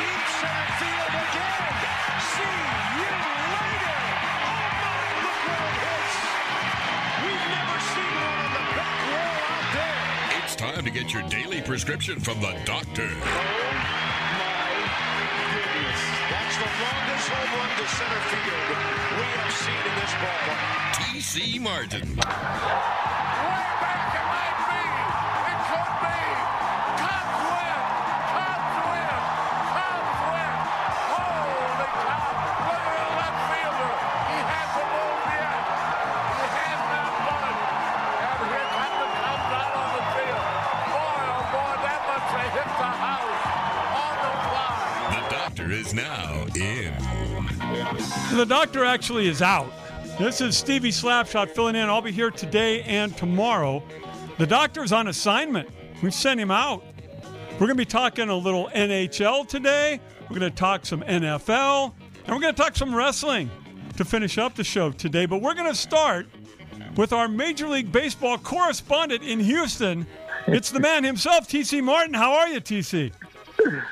deep center field again. See you later. Oh my, look where it hits. We've never seen one on the back wall out there. It's time to get your daily prescription from the doctor. Oh my goodness. That's the longest home run to center field we have seen in this ballpark. TC Martin. The doctor actually is out. This is Stevie Slapshot filling in. I'll be here today and tomorrow. The doctor's on assignment. We've sent him out. We're going to be talking a little NHL today. We're going to talk some NFL. And we're going to talk some wrestling to finish up the show today. But we're going to start with our Major League Baseball correspondent in Houston. It's the man himself, TC Martin. How are you, TC?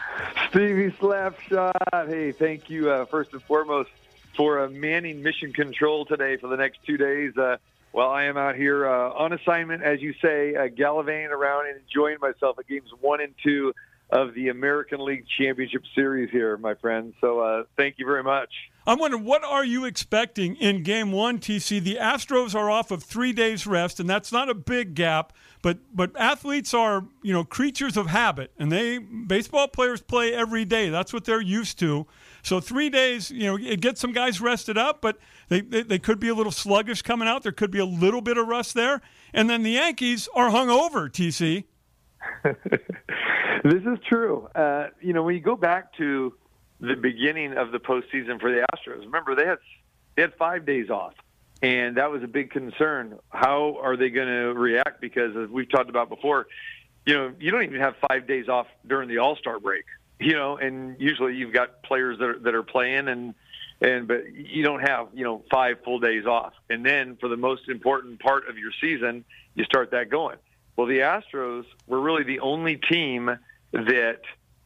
Stevie Slapshot. Hey, thank you uh, first and foremost for uh, manning mission control today for the next two days. Uh, while I am out here uh, on assignment, as you say, uh, gallivanting around and enjoying myself at games one and two of the American League Championship Series here, my friend. So uh, thank you very much. I'm wondering, what are you expecting in game one, TC? The Astros are off of three days rest, and that's not a big gap. But but athletes are you know creatures of habit, and they baseball players play every day. That's what they're used to. So three days, you know, it gets some guys rested up, but they, they they could be a little sluggish coming out. There could be a little bit of rust there, and then the Yankees are hung over. TC. this is true. Uh, you know, when you go back to the beginning of the postseason for the Astros, remember they had they had five days off, and that was a big concern. How are they going to react? Because as we've talked about before, you know, you don't even have five days off during the All Star break. You know, and usually you've got players that are, that are playing and and but you don't have you know five full days off. And then for the most important part of your season you start that going. Well the astros were really the only team that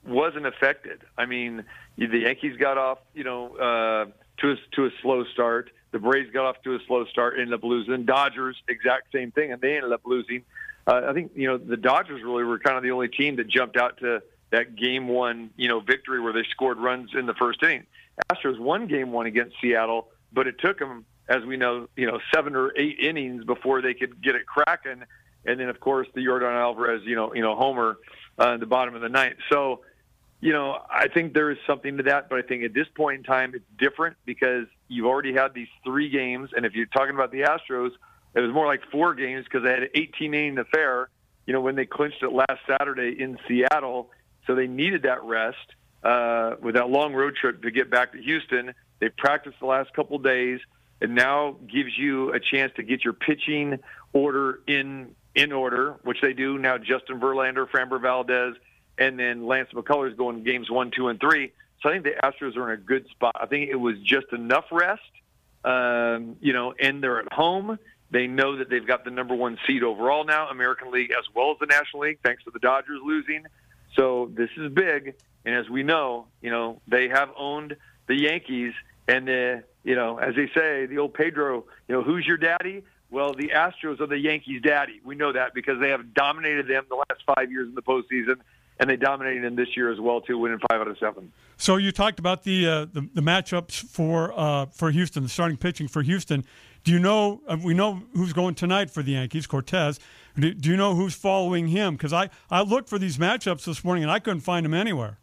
wasn't affected. I mean the yankees got off you know uh to a, to a slow start. The braves got off to a slow start ended up losing. Dodgers exact same thing and they ended up losing. Uh, i think you know the dodgers really were kind of the only team that jumped out to that game one you know victory where they scored runs in the first inning Astros won game one against Seattle, but it took them, as we know, you know, seven or eight innings before they could get it cracking. And then, of course, the Yordan Alvarez, you know, you know, homer uh, the bottom of the ninth. So, you know, I think there is something to that, but I think at this point in time, it's different because you've already had these three games, and if you're talking about the Astros, it was more like four games because they had an 18 inning affair. You know, when they clinched it last Saturday in Seattle, so they needed that rest uh, with that long road trip to get back to Houston. They practiced the last couple days. It now gives you a chance to get your pitching order in in order, which they do now. Justin Verlander, Framber Valdez, and then Lance McCullers going games one, two, and three. So I think the Astros are in a good spot. I think it was just enough rest, um, you know, and they're at home. They know that they've got the number one seed overall now, American League as well as the National League, thanks to the Dodgers losing. So this is big. And as we know, you know, they have owned the Yankees and the, you know, as they say, the old Pedro, you know, who's your daddy? Well, the Astros are the Yankees' daddy. We know that because they have dominated them the last five years in the postseason, and they dominated them this year as well too, winning five out of seven. So you talked about the uh, the, the matchups for uh, for Houston, the starting pitching for Houston. Do you know? Uh, we know who's going tonight for the Yankees, Cortez. Do, do you know who's following him? Because I I looked for these matchups this morning and I couldn't find them anywhere.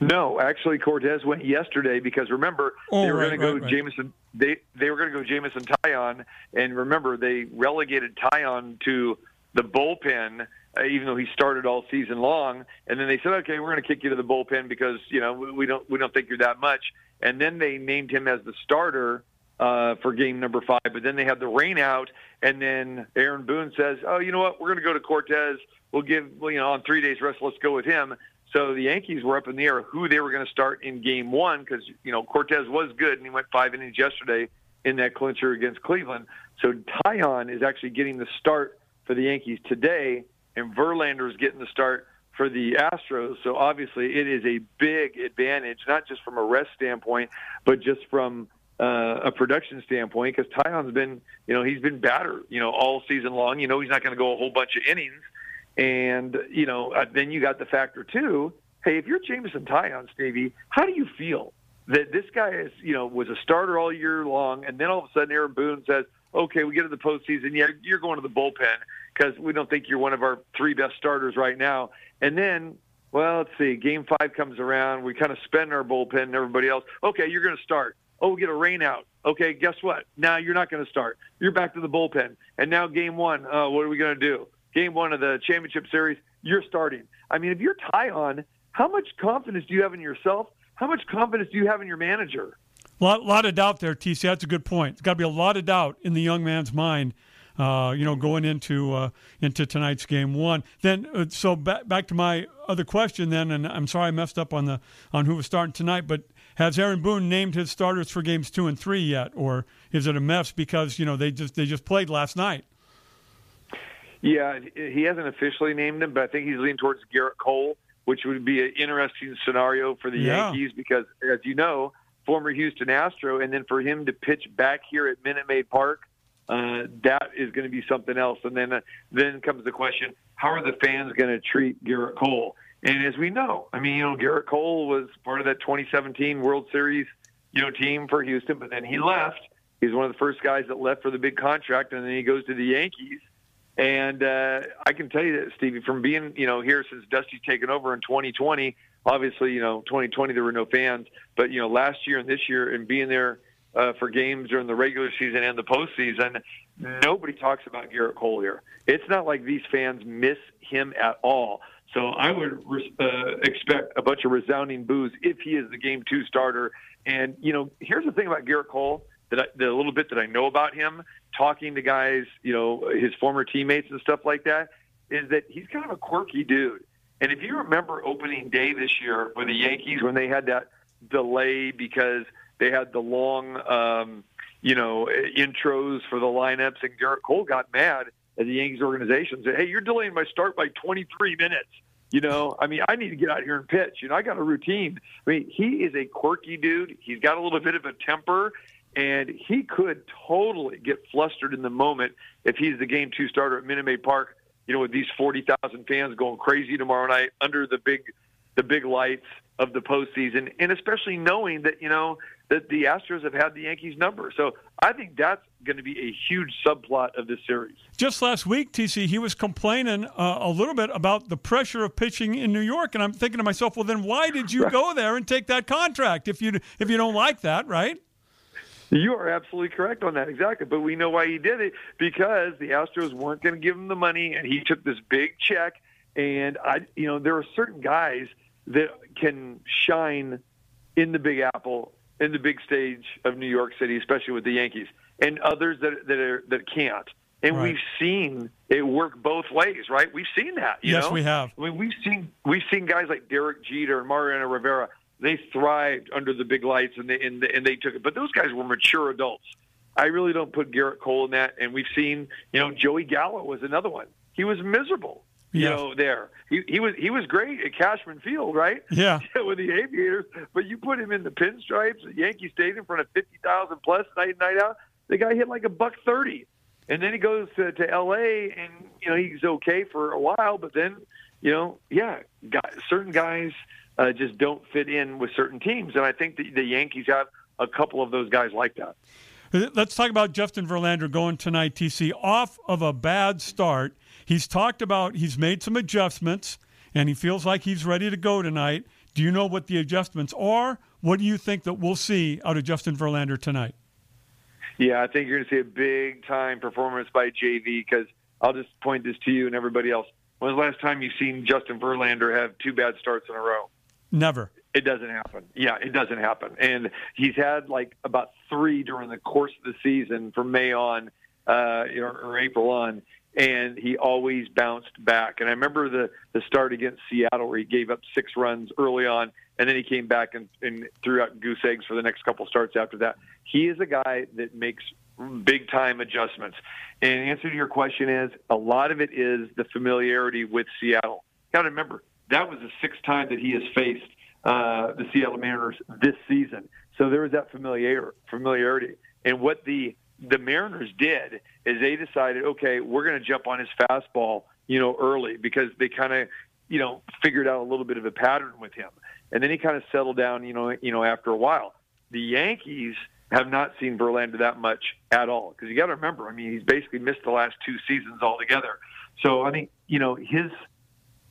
No, actually, Cortez went yesterday because remember Oh, they were right, going to go right, right. Jameson. They they were going to go Jameson Taillon, and remember they relegated Taillon to the bullpen uh, even though he started all season long. And then they said, okay, we're going to kick you to the bullpen because you know we, we don't we don't think you're that much. And then they named him as the starter uh, for game number five. But then they had the rain out, and then Aaron Boone says, "Oh, you know what? We're going to go to Cortez. We'll give well, you know on three days rest. Let's go with him." So the Yankees were up in the air who they were going to start in game one because you know Cortez was good and he went five innings yesterday in that clincher against Cleveland. So Taillon is actually getting the start for the Yankees today, and Verlander is getting the start for the Astros. So obviously, it is a big advantage, not just from a rest standpoint, but just from uh, a production standpoint. Because Taillon's been, you know, he's been batter, you know, all season long. You know, he's not going to go a whole bunch of innings, and you know, uh, then you got the factor too. Hey, if you're Jameson Taillon, Stevie, how do you feel that this guy is, you know, was a starter all year long, and then all of a sudden Aaron Boone says, "Okay, we get to the postseason. Yeah, you're going to the bullpen because we don't think you're one of our three best starters right now." And then, well, let's see, Game Five comes around. We kind of spend our bullpen and everybody else. Okay, you're going to start. Oh, we get a rain out. Okay, guess what? Now you're not going to start. You're back to the bullpen. And now Game One, uh, what are we going to do? Game One of the championship series, you're starting. I mean, if you're Taillon, how much confidence do you have in yourself? How much confidence do you have in your manager? A lot, lot of doubt there, TC. That's a good point. There's got to be a lot of doubt in the young man's mind. Uh, you know, going into uh, into tonight's game one. Then, uh, so back back to my other question. Then, and I'm sorry I messed up on the on who was starting tonight. But has Aaron Boone named his starters for games two and three yet, or is it a mess because you know they just they just played last night? Yeah, he hasn't officially named him, but I think he's leaning towards Gerrit Cole, which would be an interesting scenario for the Yeah. Yankees because, as you know, former Houston Astro, and then for him to pitch back here at Minute Maid Park, uh, that is going to be something else. And then, uh, then comes the question: How are the fans going to treat Gerrit Cole? And as we know, I mean, you know, Gerrit Cole was part of that 2017 World Series, you know, team for Houston, but then he left. He's one of the first guys that left for the big contract, and then he goes to the Yankees. And uh, I can tell you that, Stevie, from being you know here since Dusty's taken over in 2020, obviously you know 2020 there were no fans, but you know last year and this year and being there uh, for games during the regular season and the postseason, nobody talks about Gerrit Cole here. It's not like these fans miss him at all. So I would uh, expect a bunch of resounding boos if he is the game two starter. And you know, here's the thing about Gerrit Cole that I, the little bit that I know about him, talking to guys, you know, his former teammates and stuff like that, is that he's kind of a quirky dude. And if you remember opening day this year for the Yankees when they had that delay because they had the long, um, you know, intros for the lineups, and Gerrit Cole got mad at the Yankees organization. Said, "Hey, you're delaying my start by 23 minutes." You know, I mean, I need to get out here and pitch. You know, I got a routine. I mean, he is a quirky dude. He's got a little bit of a temper, and he could totally get flustered in the moment if he's the game two starter at Minute Maid Park. You know, with these 40,000 fans going crazy tomorrow night under the big, the big lights of the postseason, and especially knowing that you know that the Astros have had the Yankees number. So I think that's going to be a huge subplot of this series. Just last week, TC, he was complaining uh, a little bit about the pressure of pitching in New York, and I'm thinking to myself, well, then why did you go there and take that contract if you if you don't like that, right? You are absolutely correct on that, exactly. But we know why he did it because the Astros weren't going to give him the money, and he took this big check. And I, you know, there are certain guys that can shine in the Big Apple, in the big stage of New York City, especially with the Yankees, and others that that are that can't. And Right. we've seen it work both ways, right? We've seen that. You Yes, know? we have. I mean, we've seen we've seen guys like Derek Jeter and Mariano Rivera. They thrived under the big lights, and they and, and they took it. But those guys were mature adults. I really don't put Gerrit Cole in that. And we've seen, you know, Joey Gallo was another one. He was miserable, you Yes. know, there. He, he was he was great at Cashman Field, right? Yeah. with the Aviators. But you put him in the pinstripes at Yankee Stadium in front of fifty thousand plus night and night out. The guy hit like a buck thirty, and then he goes to, to L.A. and you know he's okay for a while, but then you know, yeah, guys, certain guys uh, just don't fit in with certain teams, and I think the, the Yankees have a couple of those guys like that. Let's talk about Justin Verlander going tonight, TC. Off of a bad start, he's talked about he's made some adjustments, and he feels like he's ready to go tonight. Do you know what the adjustments are? What do you think that we'll see out of Justin Verlander tonight? Yeah, I think you're going to see a big time performance by JV because I'll just point this to you and everybody else. When's the last time you've seen Justin Verlander have two bad starts in a row? Never. It doesn't happen. Yeah, it doesn't happen. And he's had like about three during the course of the season from May on, uh, or, or April on, and he always bounced back. And I remember the the start against Seattle where he gave up six runs early on, and then he came back and, and threw out goose eggs for the next couple starts after that. He is a guy that makes big time adjustments. And answer to your question is a lot of it is the familiarity with Seattle. Got to remember that was the sixth time that he has faced uh, the Seattle Mariners this season. So there was that familiar familiarity. And what the the Mariners did is they decided, okay, we're going to jump on his fastball, you know, early because they kind of, you know, figured out a little bit of a pattern with him. And then he kind of settled down, you know, you know, after a while. The Yankees have not seen Verlander that much at all because you got to remember, I mean, he's basically missed the last two seasons altogether. So I think you know his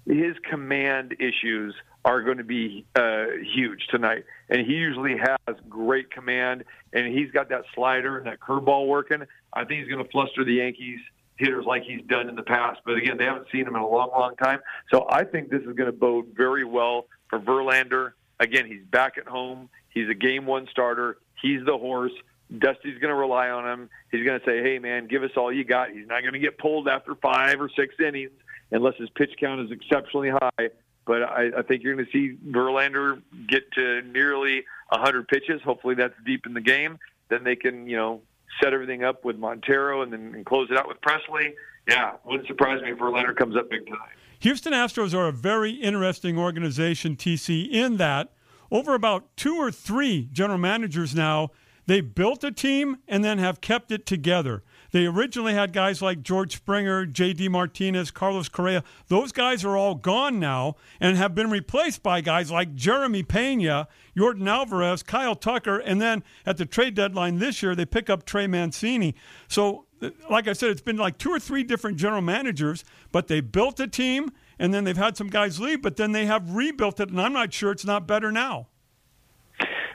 his command issues are going to be uh, huge tonight. And he usually has great command, and he's got that slider and that curveball working. I think he's going to fluster the Yankees hitters like he's done in the past. But again, they haven't seen him in a long, long time. So I think this is going to bode very well for Verlander. Again, he's back at home. He's a game one starter. He's the horse. Dusty's going to rely on him. He's going to say, "Hey, man, give us all you got." He's not going to get pulled after five or six innings unless his pitch count is exceptionally high. But I, I think you're going to see Verlander get to nearly 100 pitches. Hopefully, that's deep in the game. Then they can, you know, set everything up with Montero and then and close it out with Pressly. Yeah, wouldn't surprise me if Verlander comes up big tonight. Houston Astros are a very interesting organization, TC, in that over about two or three general managers now, they built a team and then have kept it together. They originally had guys like George Springer, J.D. Martinez, Carlos Correa. Those guys are all gone now and have been replaced by guys like Jeremy Pena, Yordan Alvarez, Kyle Tucker, and then at the trade deadline this year, they pick up Trey Mancini. So, uh, like I said, it's been like two or three different general managers, but they built a team and then they've had some guys leave, but then they have rebuilt it, and I'm not sure it's not better now.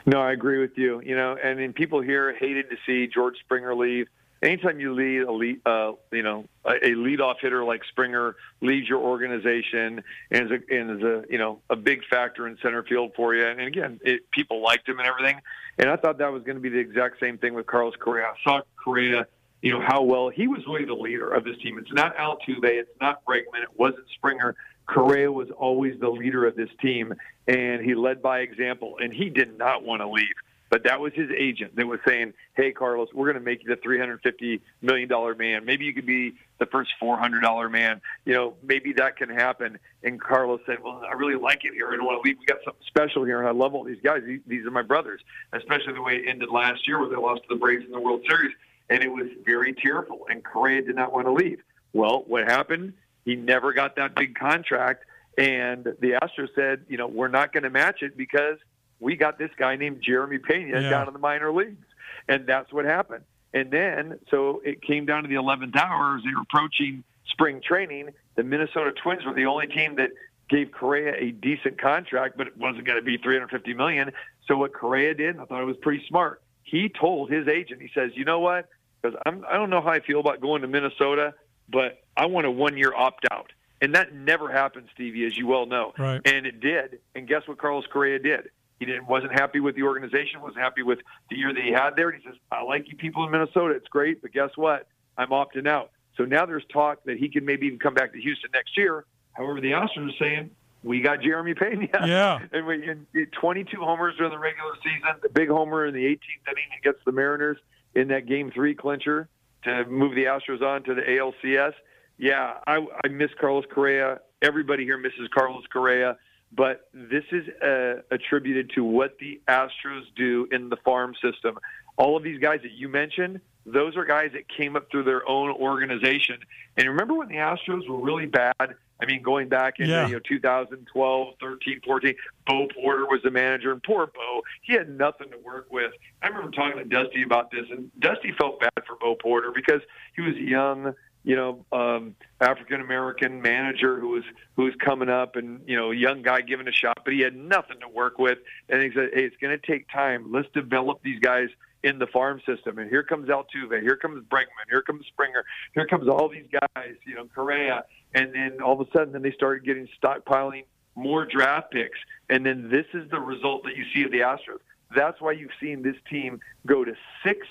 No, I agree with you. You know, and then people here hated to see George Springer leave anytime you lead a lead, uh, you know, a, leadoff hitter like Springer leads your organization and is a, and is a, you know, a big factor in center field for you. And again, it, people liked him and everything. And I thought that was going to be the exact same thing with Carlos Correa. I saw Correa, you know, how well he was really the leader of this team. It's not Altuve, it's not Bregman, it wasn't Springer. Correa was always the leader of this team, and he led by example. And he did not want to leave. But that was his agent that was saying, "Hey, Carlos, we're going to make you the 350 million dollar man. Maybe you could be the first 400 dollar man. You know, maybe that can happen." And Carlos said, "Well, I really like it here. I don't want to leave. We got something special here, and I love all these guys. These are my brothers. Especially the way it ended last year, where they lost to the Braves in the World Series, and it was very tearful. And Correa did not want to leave. Well, what happened? He never got that big contract, and the Astros said, "You know, we're not going to match it because." We got this guy named Jeremy Pena yeah. down in the minor leagues. And that's what happened. And then, so it came down to the 11th hour as they were approaching spring training. The Minnesota Twins were the only team that gave Correa a decent contract, but it wasn't going to be 350 million. So what Correa did, I thought it was pretty smart. He told his agent, he says, "You know what? Because I'm, I don't know how I feel about going to Minnesota, but I want a one-year opt-out." And that never happened, Stevie, as you well know. Right. And it did. And guess what Carlos Correa did? He didn't, wasn't happy with the organization, wasn't happy with the year that he had there. And he says, I like you people in Minnesota. It's great, but guess what? I'm opting out. So now there's talk that he can maybe even come back to Houston next year. However, the Astros are saying, we got Jeremy Pena. Yeah. and we and 22 homers during the regular season, the big homer in the 18th inning against the Mariners in that game three clincher to move the Astros on to the ALCS. Yeah, I, I miss Carlos Correa. Everybody here misses Carlos Correa but this is uh, attributed to what the Astros do in the farm system. All of these guys that you mentioned, those are guys that came up through their own organization. And remember when the Astros were really bad? I mean, going back in yeah. you know 2012, 13, 14, Bo Porter was the manager, and poor Bo, he had nothing to work with. I remember talking to Dusty about this, and Dusty felt bad for Bo Porter because he was young you know, um, African American manager who was who was coming up, and you know, young guy given a shot, but he had nothing to work with. And he said, "Hey, it's going to take time. Let's develop these guys in the farm system. And here comes Altuve, here comes Bregman, here comes Springer, here comes all these guys, you know, Correa, and then all of a sudden, then they started getting stockpiling more draft picks, and then this is the result that you see of the Astros. That's why you've seen this team go to six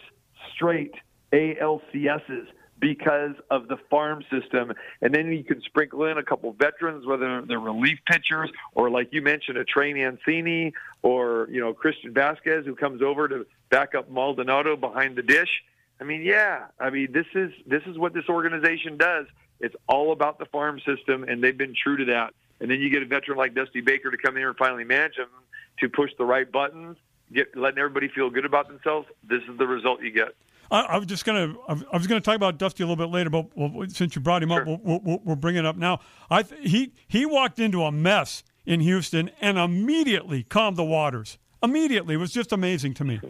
straight ALCSs because of the farm system. And then you can sprinkle in a couple veterans, whether they're relief pitchers or, like you mentioned, a Trey Mancini or you know Christian Vázquez who comes over to back up Maldonado behind the dish. I mean, yeah. I mean, this is this is what this organization does. It's all about the farm system, and they've been true to that. And then you get a veteran like Dusty Baker to come in here and finally manage them to push the right buttons, get letting everybody feel good about themselves. This is the result you get. I, I was just gonna. I was gonna talk about Dusty a little bit later, but well, since you brought him Sure. up, we'll, we'll, we'll bring it up now. I th- he he walked into a mess in Houston and immediately calmed the waters. Immediately, it was just amazing to me.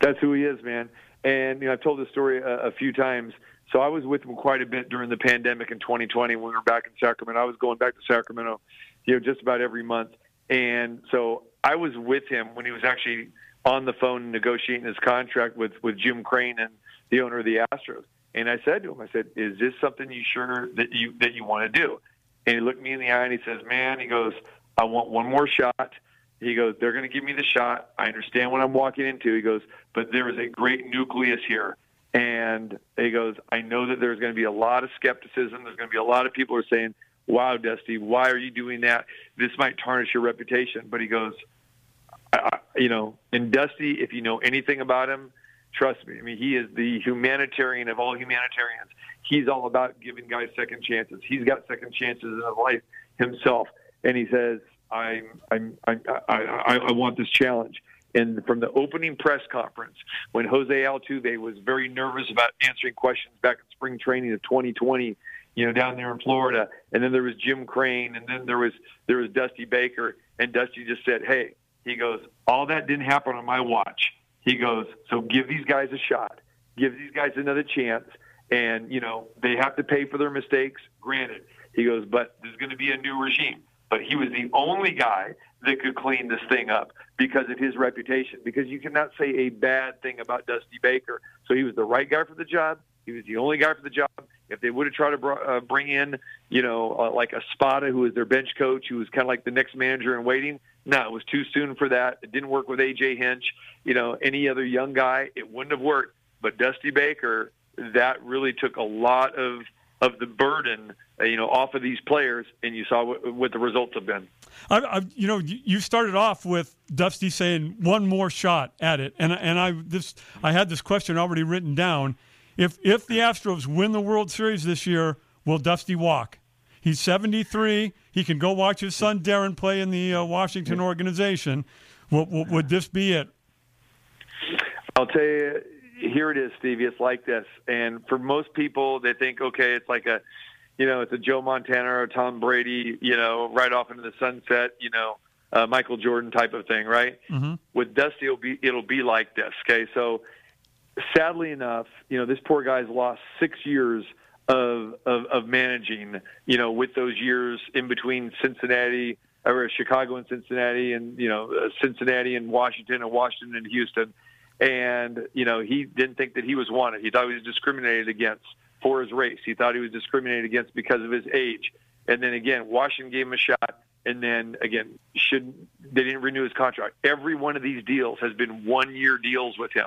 That's who he is, man. And you know, I've told this story a, a few times. So I was with him quite a bit during the pandemic in 2020 when we were back in Sacramento. I was going back to Sacramento, you know, just about every month. And so I was with him when he was actually on the phone negotiating his contract with with Jim Crane and the owner of the Astros. And I said to him, I said, "Is this something you sure that you that you want to do?" And he looked me in the eye and he says, "Man," he goes, "I want one more shot." He goes, "They're going to give me the shot. I understand what I'm walking into." He goes, "But there is a great nucleus here." And he goes, I know that there's going to be a lot of skepticism. There's going to be a lot of people who are saying, wow, Dusty, why are you doing that? This might tarnish your reputation. But he goes, I, you know, and Dusty, if you know anything about him, trust me. I mean, he is the humanitarian of all humanitarians. He's all about giving guys second chances. He's got second chances in his life himself. And he says, I'm, I'm, I, I, I, I want this challenge. And from the opening press conference, when Jose Altuve was very nervous about answering questions back in spring training of 2020, you know, down there in Florida, and then there was Jim Crane, and then there was there was Dusty Baker, and Dusty just said, "Hey," he goes, "all that didn't happen on my watch." He goes, "So give these guys a shot, give these guys another chance, and you know they have to pay for their mistakes. Granted, he goes, but there's going to be a new regime." But he was the only guy that could clean this thing up because of his reputation. Because you cannot say a bad thing about Dusty Baker. So he was the right guy for the job. He was the only guy for the job. If they would have tried to uh, bring in, you know, uh, like a Spada, who was their bench coach, who was kind of like the next manager in waiting, no, it was too soon for that. It didn't work with AJ Hinch. You know, any other young guy, it wouldn't have worked. But Dusty Baker, that really took a lot of of the burden, uh, you know, off of these players, and you saw what, what the results have been. I, I, you know, you you started off with Dusty saying one more shot at it, and and I this I had this question already written down. If if the Astros win the World Series this year, will Dusty walk? He's 73. He can go watch his son Darren play in the uh, Washington organization. Would, would, would this be it? I'll tell you, here it is, Stevie. It's like this, and for most people, they think, okay, it's like a, you know, it's a Joe Montana or Tom Brady, you know, right off into the sunset, you know, uh, Michael Jordan type of thing, right? Mhm. With Dusty, it'll be it'll be like this. Okay, so sadly enough, you know, this poor guy's lost six years of, of of managing. You know, with those years in between Cincinnati or Chicago and Cincinnati, and you know, uh, Cincinnati and Washington, and Washington and Houston, and you know, he didn't think that he was wanted. He thought he was discriminated against for his race. He thought he was discriminated against because of his age. And then again, Washington gave him a shot. And then again, should they didn't renew his contract? Every one of these deals has been one-year deals with him.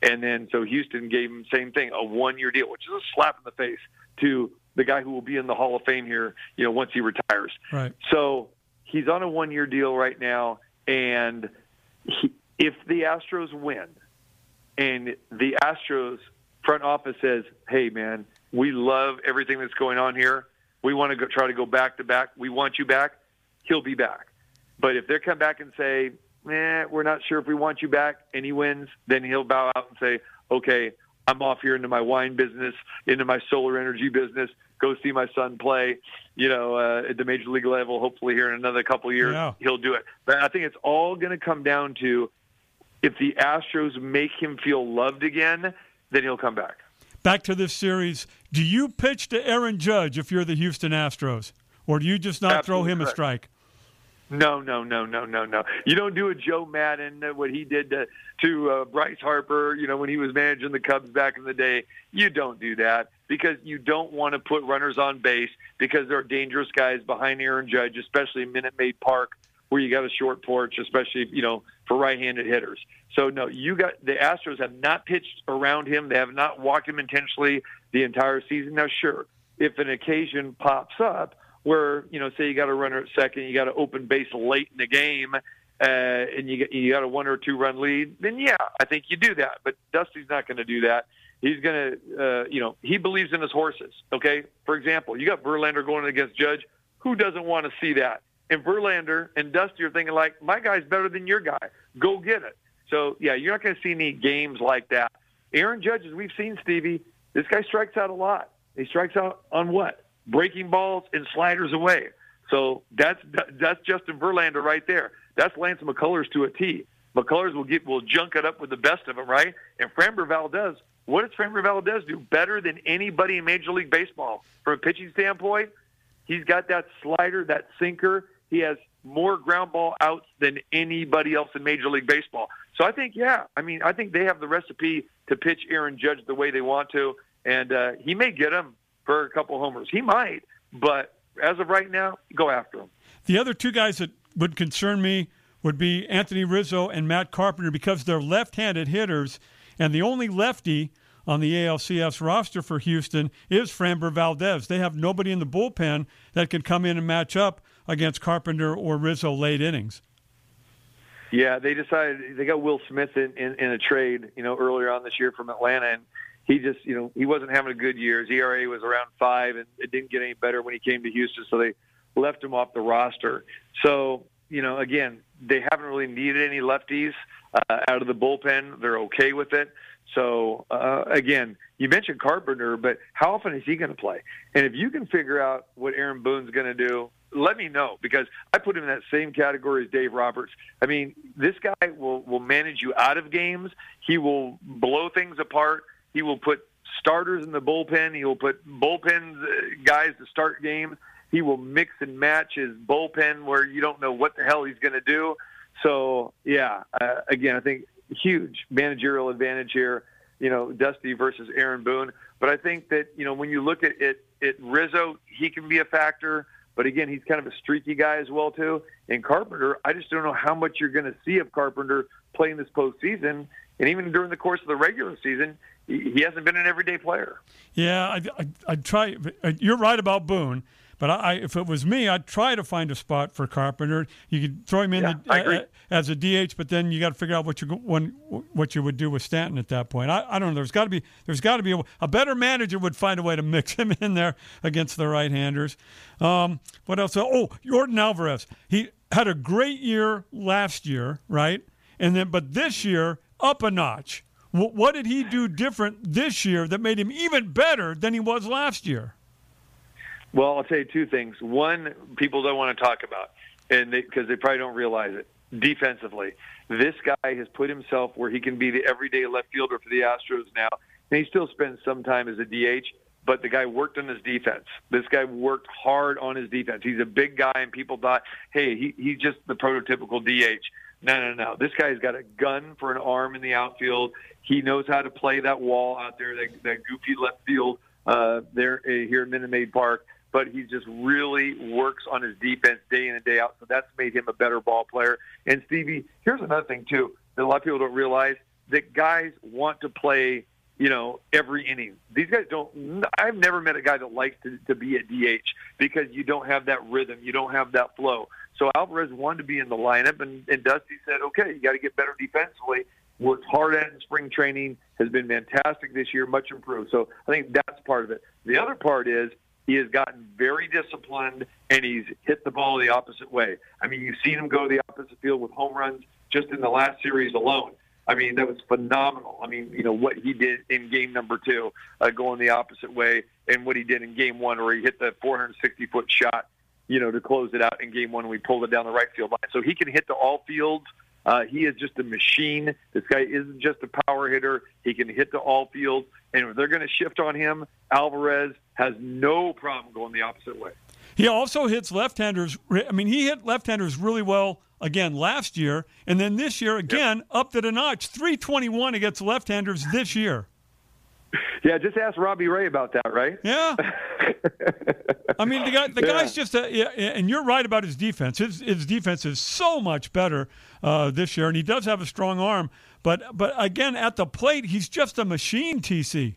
And then so Houston gave him same thing, a one-year deal, which is a slap in the face to the guy who will be in the Hall of Fame here, you know, once he retires. Right. So he's on a one-year deal right now, and he, if the Astros win, and the Astros front office says, "Hey, man, we love everything that's going on here. We want to go, try to go back to back. We want you back." He'll be back. But if they come back and say, "Eh, we're not sure if we want you back," and he wins, then he'll bow out and say, "Okay, I'm off here into my wine business, into my solar energy business. Go see my son play, you know, uh, at the major league level. Hopefully, here in another couple of years, Yeah. he'll do it. But I think it's all going to come down to if the Astros make him feel loved again, then he'll come back. Back to this series. Do you pitch to Aaron Judge if you're the Houston Astros, or do you just not throw Absolutely him a strike? No, no, no, no, no, no. You don't do a Joe Maddon uh, what he did to to uh, Bryce Harper. You know when he was managing the Cubs back in the day. You don't do that because you don't want to put runners on base because there are dangerous guys behind Aaron Judge, especially in Minute Maid Park where you got a short porch, especially you know for right-handed hitters. So no, you got the Astros have not pitched around him. They have not walked him intentionally the entire season. Now, sure, if an occasion pops up where you know, say you got a runner at second, you got an open base late in the game, uh, and you you got a one or two run lead, then yeah, I think you do that. But Dusty's not going to do that. He's going to, uh, you know, he believes in his horses. Okay, for example, you got Verlander going against Judge. Who doesn't want to see that? And Verlander and Dusty are thinking like, my guy's better than your guy. Go get it. So yeah, you're not going to see any games like that. Aaron Judge, as we've seen, Stevie, this guy strikes out a lot. He strikes out on what? Breaking balls and sliders away. So that's that's Justin Verlander right there. That's Lance McCullers to a T. McCullers will get will junk it up with the best of them, right? And Framber Valdez, what does Framber Valdez do better than anybody in Major League Baseball from a pitching standpoint? He's got that slider, that sinker. He has more ground ball outs than anybody else in Major League Baseball. So I think, yeah, I mean, I think they have the recipe to pitch Aaron Judge the way they want to, and uh, he may get him for a couple homers. He might, but as of right now, go after him. The other two guys that would concern me would be Anthony Rizzo and Matt Carpenter because they're left-handed hitters, and the only lefty on the ALCS roster for Houston is Framber Valdez. They have nobody in the bullpen that can come in and match up against Carpenter or Rizzo late innings. Yeah, they decided they got Will Smith in, in, in a trade, you know, earlier on this year from Atlanta, and he just, you know, he wasn't having a good year. His ERA was around five, and it didn't get any better when he came to Houston, so they left him off the roster. So, you know, again, they haven't really needed any lefties uh, out of the bullpen. They're okay with it. So, uh, again, you mentioned Carpenter, but how often is he going to play? And if you can figure out what Aaron Boone's going to do, let me know because I put him in that same category as Dave Roberts. I mean, this guy will will manage you out of games. He will blow things apart. He will put starters in the bullpen. He will put bullpen uh, guys to start games. He will mix and match his bullpen where you don't know what the hell he's going to do. So, yeah, uh, again, I think huge managerial advantage here, you know, Dusty versus Aaron Boone. But I think that, you know, when you look at it, at Rizzo, he can be a factor. But again, he's kind of a streaky guy as well too. And Carpenter, I just don't know how much you're going to see of Carpenter playing this postseason, and even during the course of the regular season, he hasn't been an everyday player. Yeah, I, I, I'd try. You're right about Boone, but I, if it was me, I'd try to find a spot for Carpenter. You could throw him in Yeah, the, agree. as a DH, but then you got to figure out what you when, what you would do with Stanton at that point. I, I don't know. There's got to be there's got to be a, a better manager would find a way to mix him in there against the right-handers. Um, what else? Oh, Yordan Alvarez. He had a great year last year, right? And then, but this year up a notch. Wh- What did he do different this year that made him even better than he was last year? Well, I'll tell you two things. One, people don't want to talk about, and because they, probably don't realize it. Defensively, this guy has put himself where he can be the everyday left fielder for the Astros now, and he still spends some time as a DH. But the guy worked on his defense. This guy worked hard on his defense. He's a big guy, and people thought, hey, he, he's just the prototypical DH. No, no, no. This guy's got a gun for an arm in the outfield. He knows how to play that wall out there, that, that goofy left field uh, there uh, here in Minute Maid Park. But he just really works on his defense day in and day out. So that's made him a better ball player. And Stevie, here's another thing too that a lot of people don't realize that guys want to play. You know, every inning. These guys don't. I've never met a guy that likes to, to be a DH because you don't have that rhythm, you don't have that flow. So Alvarez wanted to be in the lineup, and, and Dusty said, "Okay, you got to get better defensively." Worked hard at it in spring training. Has been fantastic this year, much improved. So I think that's part of it. The other part is he has gotten very disciplined, and he's hit the ball the opposite way. I mean, you've seen him go to the opposite field with home runs just in the last series alone. I mean, that was phenomenal. I mean, you know what he did in game number two, uh, going the opposite way, and what he did in game one, where he hit the 460 foot shot you know, to close it out in game one. We pulled it down the right field line. So he can hit to all fields. Uh, he is just a machine. This guy isn't just a power hitter. He can hit to all fields. And if they're going to shift on him, Alvarez has no problem going the opposite way. He also hits left-handers. I mean, he hit left-handers really well again last year, and then this year again upped it a notch. 321 against left-handers this year. Yeah, just ask Robbie Ray about that, right? Yeah. I mean, the guy, the Yeah. guy's just, a, yeah, and you're right about his defense. His, his defense is so much better uh, this year, and he does have a strong arm. But, but again, at the plate, he's just a machine. TC.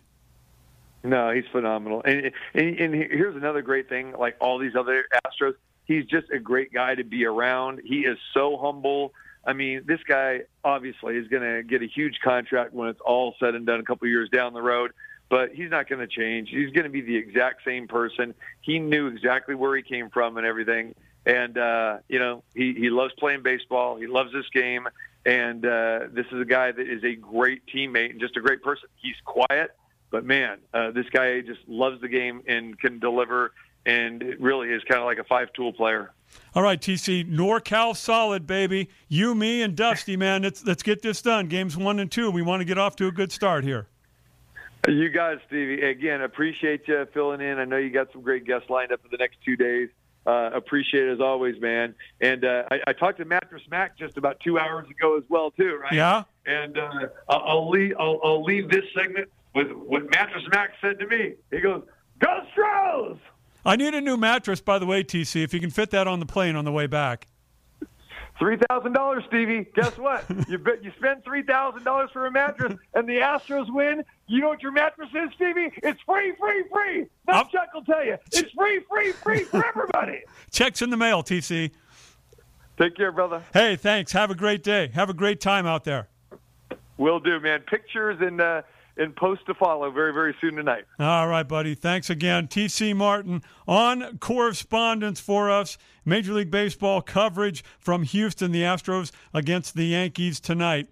No, he's phenomenal. And, and and here's another great thing. Like all these other Astros, he's just a great guy to be around. He is so humble. I mean, this guy obviously is going to get a huge contract when it's all said and done a couple years down the road. But he's not going to change. He's going to be the exact same person. He knew exactly where he came from and everything. And uh, you know, he he loves playing baseball. He loves this game. And uh, this is a guy that is a great teammate and just a great person. He's quiet, but man, uh, this guy just loves the game and can deliver. And it really is kind of like a five-tool player. All right, TC, NorCal solid, baby. You, me, and Dusty, man. Let's let's get this done. Games one and two. We want to get off to a good start here. You guys, Stevie. Again, appreciate you filling in. I know you got some great guests lined up for the next two days. Uh, appreciate it as always, man. And uh, I, I talked to Mattress Mac just about two hours ago as well, too, right? Yeah. And uh, I'll, I'll leave. I'll, I'll leave this segment with what Mattress Mac said to me. He goes, "Go Stros!" I need a new mattress, by the way, TC. If you can fit that on the plane on the way back. Three thousand dollars, Stevie. Guess what? you bet you spend three thousand dollars for a mattress, and the Astros win. You know what your mattress is, Stevie? It's free, free, free. That Chuck will tell you. It's free, free, free for everybody. Checks in the mail, TC. Take care, brother. Hey, thanks. Have a great day. Have a great time out there. Will do, man. Pictures and uh, and post to follow very, very soon tonight. All right, buddy. Thanks again. TC Martin on correspondence for us. Major League Baseball coverage from Houston, the Astros against the Yankees tonight.